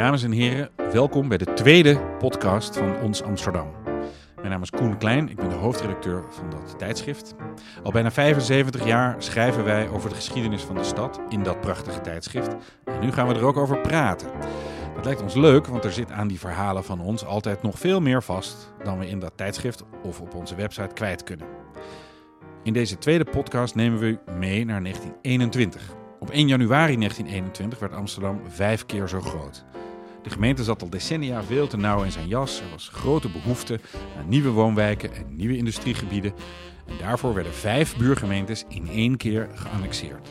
Dames en heren, welkom bij de tweede podcast van Ons Amsterdam. Mijn naam is Koen Klein, ik ben de hoofdredacteur van dat tijdschrift. Al bijna 75 jaar schrijven wij over de geschiedenis van de stad in dat prachtige tijdschrift. En nu gaan we er ook over praten. Dat lijkt ons leuk, want er zit aan die verhalen van ons altijd nog veel meer vast dan we in dat tijdschrift of op onze website kwijt kunnen. In deze tweede podcast nemen we u mee naar 1921. Op 1 januari 1921 werd Amsterdam vijf keer zo groot. De gemeente zat al decennia veel te nauw in zijn jas. Er was grote behoefte aan nieuwe woonwijken en nieuwe industriegebieden. En daarvoor werden vijf buurgemeentes in één keer geannexeerd.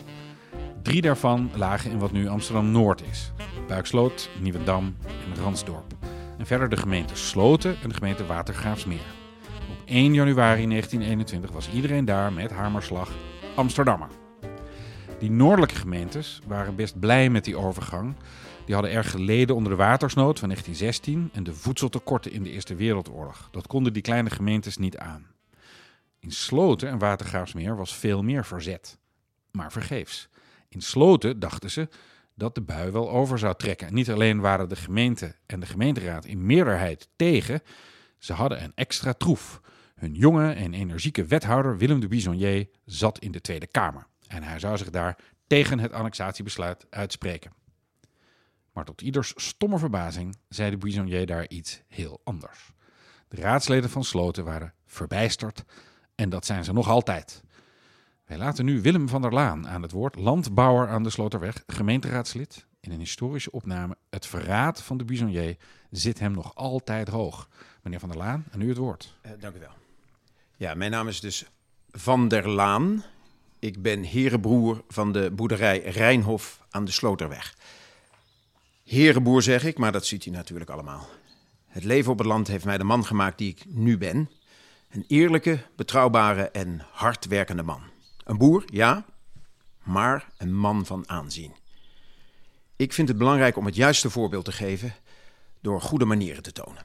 Drie daarvan lagen in wat nu Amsterdam Noord is: Buiksloot, Nieuwendam en Ransdorp. En verder de gemeente Sloten en de gemeente Watergraafsmeer. Op 1 januari 1921 was iedereen daar met hamerslag Amsterdammer. Die noordelijke gemeentes waren best blij met die overgang. Die hadden erg geleden onder de watersnood van 1916 en de voedseltekorten in de Eerste Wereldoorlog. Dat konden die kleine gemeentes niet aan. In Sloten en Watergraafsmeer was veel meer verzet, maar vergeefs. In Sloten dachten ze dat de bui wel over zou trekken. niet alleen waren de gemeente en de gemeenteraad in meerderheid tegen, ze hadden een extra troef. Hun jonge en energieke wethouder Willem de Bisonnier zat in de Tweede Kamer. En hij zou zich daar tegen het annexatiebesluit uitspreken. Maar tot ieders stomme verbazing zei de Bisonnier daar iets heel anders. De raadsleden van Sloten waren verbijsterd en dat zijn ze nog altijd. Wij laten nu Willem van der Laan aan het woord, landbouwer aan de Sloterweg, gemeenteraadslid. In een historische opname, het verraad van de Bisonnier zit hem nog altijd hoog. Meneer van der Laan, aan u het woord. Uh, dank u wel. Ja, mijn naam is dus Van der Laan. Ik ben herenbroer van de boerderij Rijnhof aan de Sloterweg. Herenboer zeg ik, maar dat ziet u natuurlijk allemaal. Het leven op het land heeft mij de man gemaakt die ik nu ben. Een eerlijke, betrouwbare en hardwerkende man. Een boer, ja, maar een man van aanzien. Ik vind het belangrijk om het juiste voorbeeld te geven door goede manieren te tonen.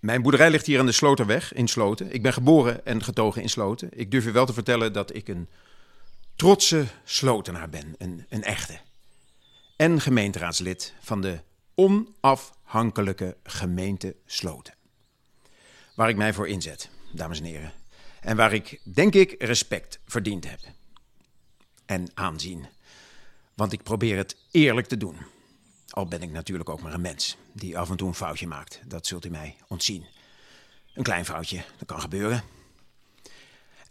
Mijn boerderij ligt hier aan de Sloterweg in Sloten. Ik ben geboren en getogen in Sloten. Ik durf u wel te vertellen dat ik een trotse Slotenaar ben, een, een echte. En gemeenteraadslid van de onafhankelijke gemeente Sloten. Waar ik mij voor inzet, dames en heren. En waar ik, denk ik, respect verdiend heb. En aanzien. Want ik probeer het eerlijk te doen. Al ben ik natuurlijk ook maar een mens die af en toe een foutje maakt. Dat zult u mij ontzien. Een klein foutje, dat kan gebeuren.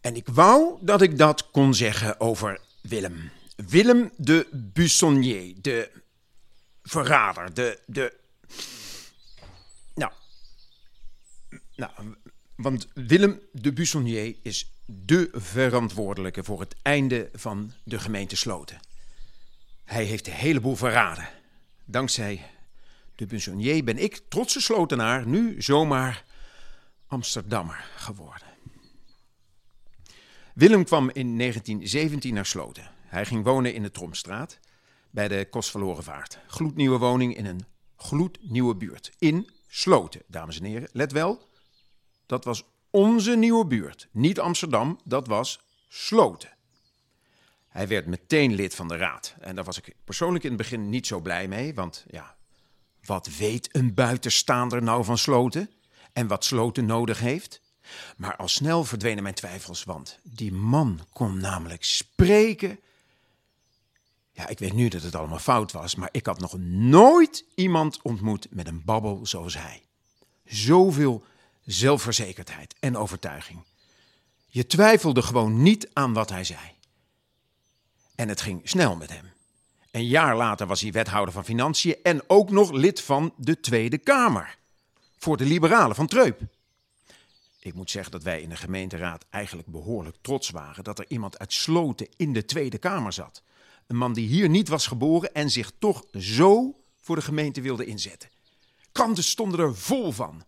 En ik wou dat ik dat kon zeggen over Willem. Willem de Buissonnier, de verrader, de. de... Nou. Nou, want Willem de Buissonnier is de verantwoordelijke voor het einde van de gemeente Sloten. Hij heeft een heleboel verraden. Dankzij de Buissonnier ben ik, trotse slotenaar, nu zomaar Amsterdammer geworden. Willem kwam in 1917 naar Sloten. Hij ging wonen in de Tromstraat bij de Kostverlorenvaart. Gloednieuwe woning in een gloednieuwe buurt. In Sloten, dames en heren. Let wel, dat was onze nieuwe buurt. Niet Amsterdam, dat was Sloten. Hij werd meteen lid van de raad. En daar was ik persoonlijk in het begin niet zo blij mee. Want ja, wat weet een buitenstaander nou van Sloten? En wat Sloten nodig heeft? Maar al snel verdwenen mijn twijfels, want die man kon namelijk spreken. Ja, ik weet nu dat het allemaal fout was, maar ik had nog nooit iemand ontmoet met een babbel zoals hij. Zoveel zelfverzekerdheid en overtuiging. Je twijfelde gewoon niet aan wat hij zei. En het ging snel met hem. Een jaar later was hij wethouder van Financiën en ook nog lid van de Tweede Kamer. Voor de liberalen van Treup. Ik moet zeggen dat wij in de gemeenteraad eigenlijk behoorlijk trots waren dat er iemand uit Sloten in de Tweede Kamer zat. Een man die hier niet was geboren en zich toch zo voor de gemeente wilde inzetten. Kranten stonden er vol van.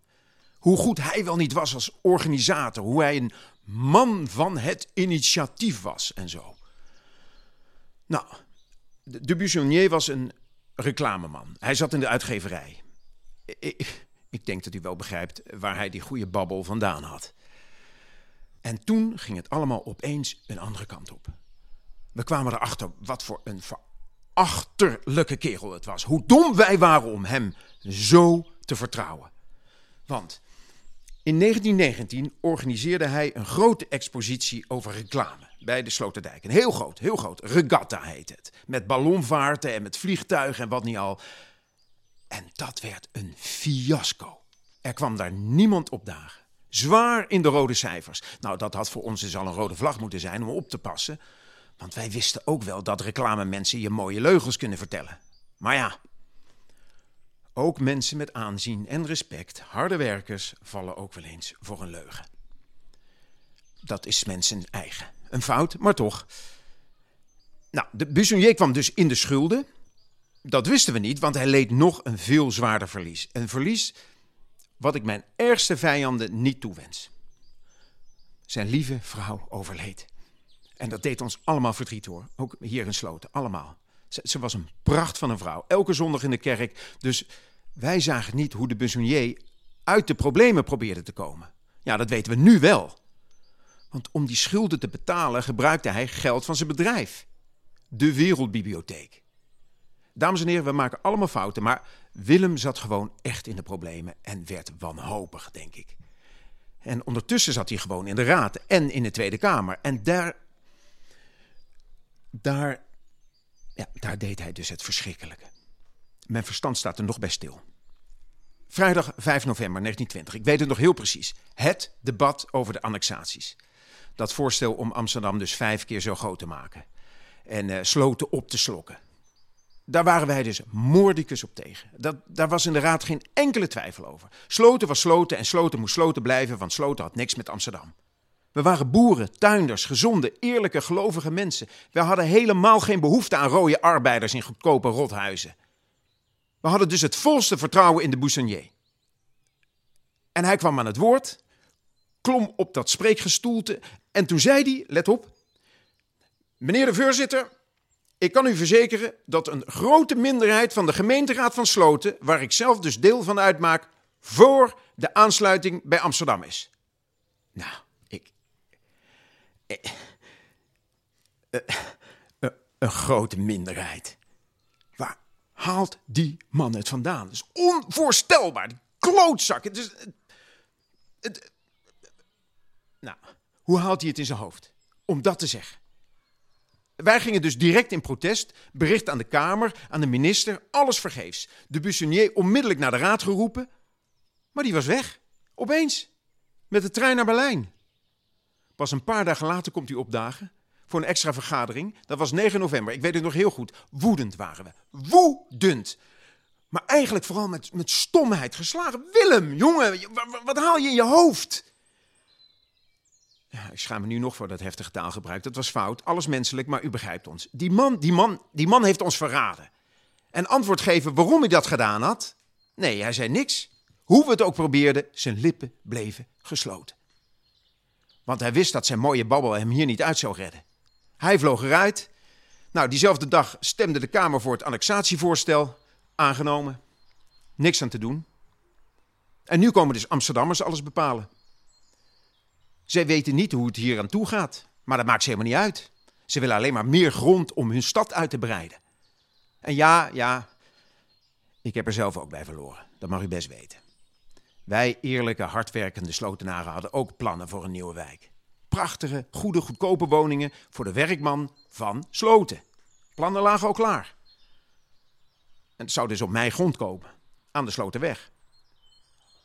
Hoe goed hij wel niet was als organisator, hoe hij een man van het initiatief was en zo. Nou, de Buissonnier was een reclameman. Hij zat in de uitgeverij. Ik, ik denk dat u wel begrijpt waar hij die goede babbel vandaan had. En toen ging het allemaal opeens een andere kant op. We kwamen erachter wat voor een achterlijke kerel het was. Hoe dom wij waren om hem zo te vertrouwen. Want in 1919 organiseerde hij een grote expositie over reclame bij de Sloterdijk. Een heel groot, heel groot. Regatta heet het. Met ballonvaarten en met vliegtuigen en wat niet al. En dat werd een fiasco. Er kwam daar niemand op dagen. Zwaar in de rode cijfers. Nou, dat had voor ons dus al een rode vlag moeten zijn om op te passen. Want wij wisten ook wel dat reclamemensen je mooie leugens kunnen vertellen. Maar ja, ook mensen met aanzien en respect, harde werkers, vallen ook wel eens voor een leugen. Dat is mensen eigen. Een fout, maar toch. Nou, de Buissonnier kwam dus in de schulden. Dat wisten we niet, want hij leed nog een veel zwaarder verlies. Een verlies wat ik mijn ergste vijanden niet toewens. Zijn lieve vrouw overleed. En dat deed ons allemaal verdriet hoor. Ook hier in Sloten, allemaal. Ze, was een pracht van een vrouw. Elke zondag in de kerk. Dus wij zagen niet hoe de Besonnier uit de problemen probeerde te komen. Ja, dat weten we nu wel. Want om die schulden te betalen gebruikte hij geld van zijn bedrijf. De Wereldbibliotheek. Dames en heren, we maken allemaal fouten, maar Willem zat gewoon echt in de problemen en werd wanhopig, denk ik. En ondertussen zat hij gewoon in de Raad en in de Tweede Kamer. En daar, daar, ja, daar deed hij dus het verschrikkelijke. Mijn verstand staat er nog bij stil. Vrijdag 5 november 1920, ik weet het nog heel precies. Het debat over de annexaties. Dat voorstel om Amsterdam dus vijf keer zo groot te maken. En uh, sloten op te slokken. Daar waren wij dus moordicus op tegen. Dat, daar was in de raad geen enkele twijfel over. Sloten was sloten en sloten moest sloten blijven, want sloten had niks met Amsterdam. We waren boeren, tuinders, gezonde, eerlijke, gelovige mensen. We hadden helemaal geen behoefte aan rode arbeiders in goedkope rothuizen. We hadden dus het volste vertrouwen in de Boussonnier. En hij kwam aan het woord, klom op dat spreekgestoelte en toen zei hij, let op, meneer de voorzitter, ik kan u verzekeren dat een grote minderheid van de gemeenteraad van Sloten, waar ik zelf dus deel van uitmaak, voor de aansluiting bij Amsterdam is. Nou, een grote minderheid. Waar haalt die man het vandaan? Dat is onvoorstelbaar. Die klootzak. Het is. Het, nou, hoe haalt hij het in zijn hoofd? Om dat te zeggen. Wij gingen dus direct in protest, bericht aan de Kamer, aan de minister, alles vergeefs. De Buissonnier onmiddellijk naar de raad geroepen, maar die was weg. Opeens, met de trein naar Berlijn. Pas een paar dagen later komt hij opdagen voor een extra vergadering. Dat was 9 november, ik weet het nog heel goed. Woedend waren we. Woedend! Maar eigenlijk vooral met, met stomheid geslagen. Willem, jongen, wat, haal je in je hoofd? Ja, ik schaam me nu nog voor dat heftige taalgebruik. Dat was fout. Alles menselijk, maar u begrijpt ons. Die man, die man, die man heeft ons verraden. En antwoord geven waarom hij dat gedaan had? Nee, hij zei niks. Hoe we het ook probeerden, zijn lippen bleven gesloten. Want hij wist dat zijn mooie babbel hem hier niet uit zou redden. Hij vloog eruit. Nou, diezelfde dag stemde de Kamer voor het annexatievoorstel. Aangenomen. Niks aan te doen. En nu komen dus Amsterdammers alles bepalen. Zij weten niet hoe het hier aan toe gaat. Maar dat maakt ze helemaal niet uit. Ze willen alleen maar meer grond om hun stad uit te breiden. En ja, ja, ik heb er zelf ook bij verloren. Dat mag u best weten. Wij eerlijke, hardwerkende slotenaren hadden ook plannen voor een nieuwe wijk. Prachtige, goede, goedkope woningen voor de werkman van Sloten. Plannen lagen ook klaar. En het zou dus op mijn grond komen, aan de Slotenweg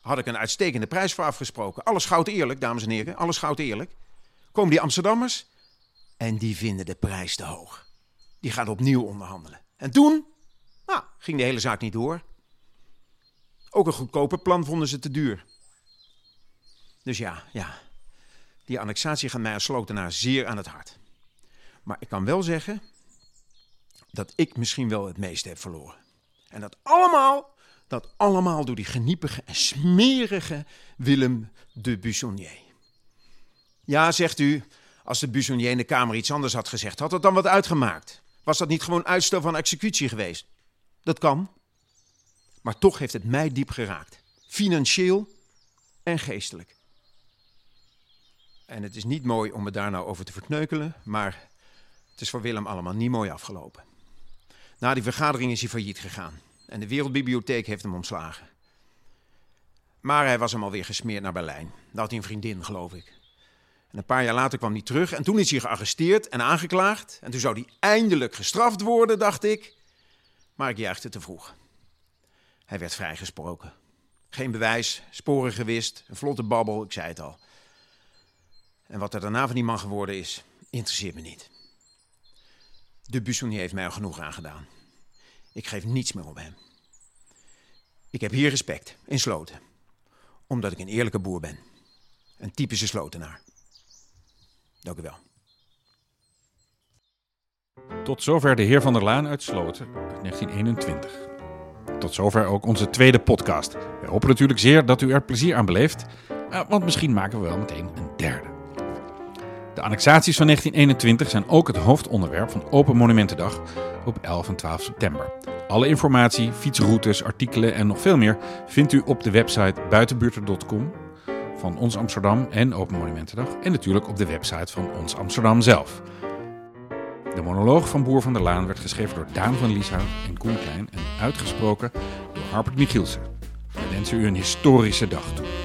had ik een uitstekende prijs voor afgesproken. Alles goud eerlijk, dames en heren. Alles goud eerlijk. Komen die Amsterdammers en die vinden de prijs te hoog. Die gaan opnieuw onderhandelen. En toen nou, ging de hele zaak niet door. Ook een goedkoper plan vonden ze te duur. Dus ja, ja. Die annexatie gaat mij als slotenaar zeer aan het hart. Maar ik kan wel zeggen dat ik misschien wel het meeste heb verloren. En dat allemaal dat allemaal door die geniepige en smerige Willem de Buissonnier. Ja, zegt u, als de Buissonnier in de Kamer iets anders had gezegd, had dat dan wat uitgemaakt? Was dat niet gewoon uitstel van executie geweest? Dat kan. Maar toch heeft het mij diep geraakt. Financieel en geestelijk. En het is niet mooi om me daar nou over te verkneukelen, maar het is voor Willem allemaal niet mooi afgelopen. Na die vergadering is hij failliet gegaan. En de Wereldbibliotheek heeft hem ontslagen. Maar hij was hem alweer gesmeerd naar Berlijn. Daar had hij een vriendin, geloof ik. En een paar jaar later kwam hij terug en toen is hij gearresteerd en aangeklaagd. En toen zou hij eindelijk gestraft worden, dacht ik. Maar ik juichte te vroeg. Hij werd vrijgesproken. Geen bewijs, sporen gewist, een vlotte babbel, ik zei het al. En wat er daarna van die man geworden is, interesseert me niet. De Buissonnier heeft mij al genoeg aangedaan. Ik geef niets meer om hem. Ik heb hier respect, in Sloten. Omdat ik een eerlijke boer ben. Een typische slotenaar. Dank u wel. Tot zover de heer Van der Laan uit Sloten, 1921. Tot zover ook onze tweede podcast. We hopen natuurlijk zeer dat u er plezier aan beleeft, eh, want misschien maken we wel meteen een derde. De annexaties van 1921 zijn ook het hoofdonderwerp van Open Monumentendag op 11 en 12 september. Alle informatie, fietsroutes, artikelen en nog veel meer vindt u op de website buitenbuurten.com van Ons Amsterdam en Open Monumentendag en natuurlijk op de website van Ons Amsterdam zelf. De monoloog van Boer van der Laan werd geschreven door Daan van Lieshout en Koen Klein en uitgesproken door Harpert Michielsen. We wensen u een historische dag toe.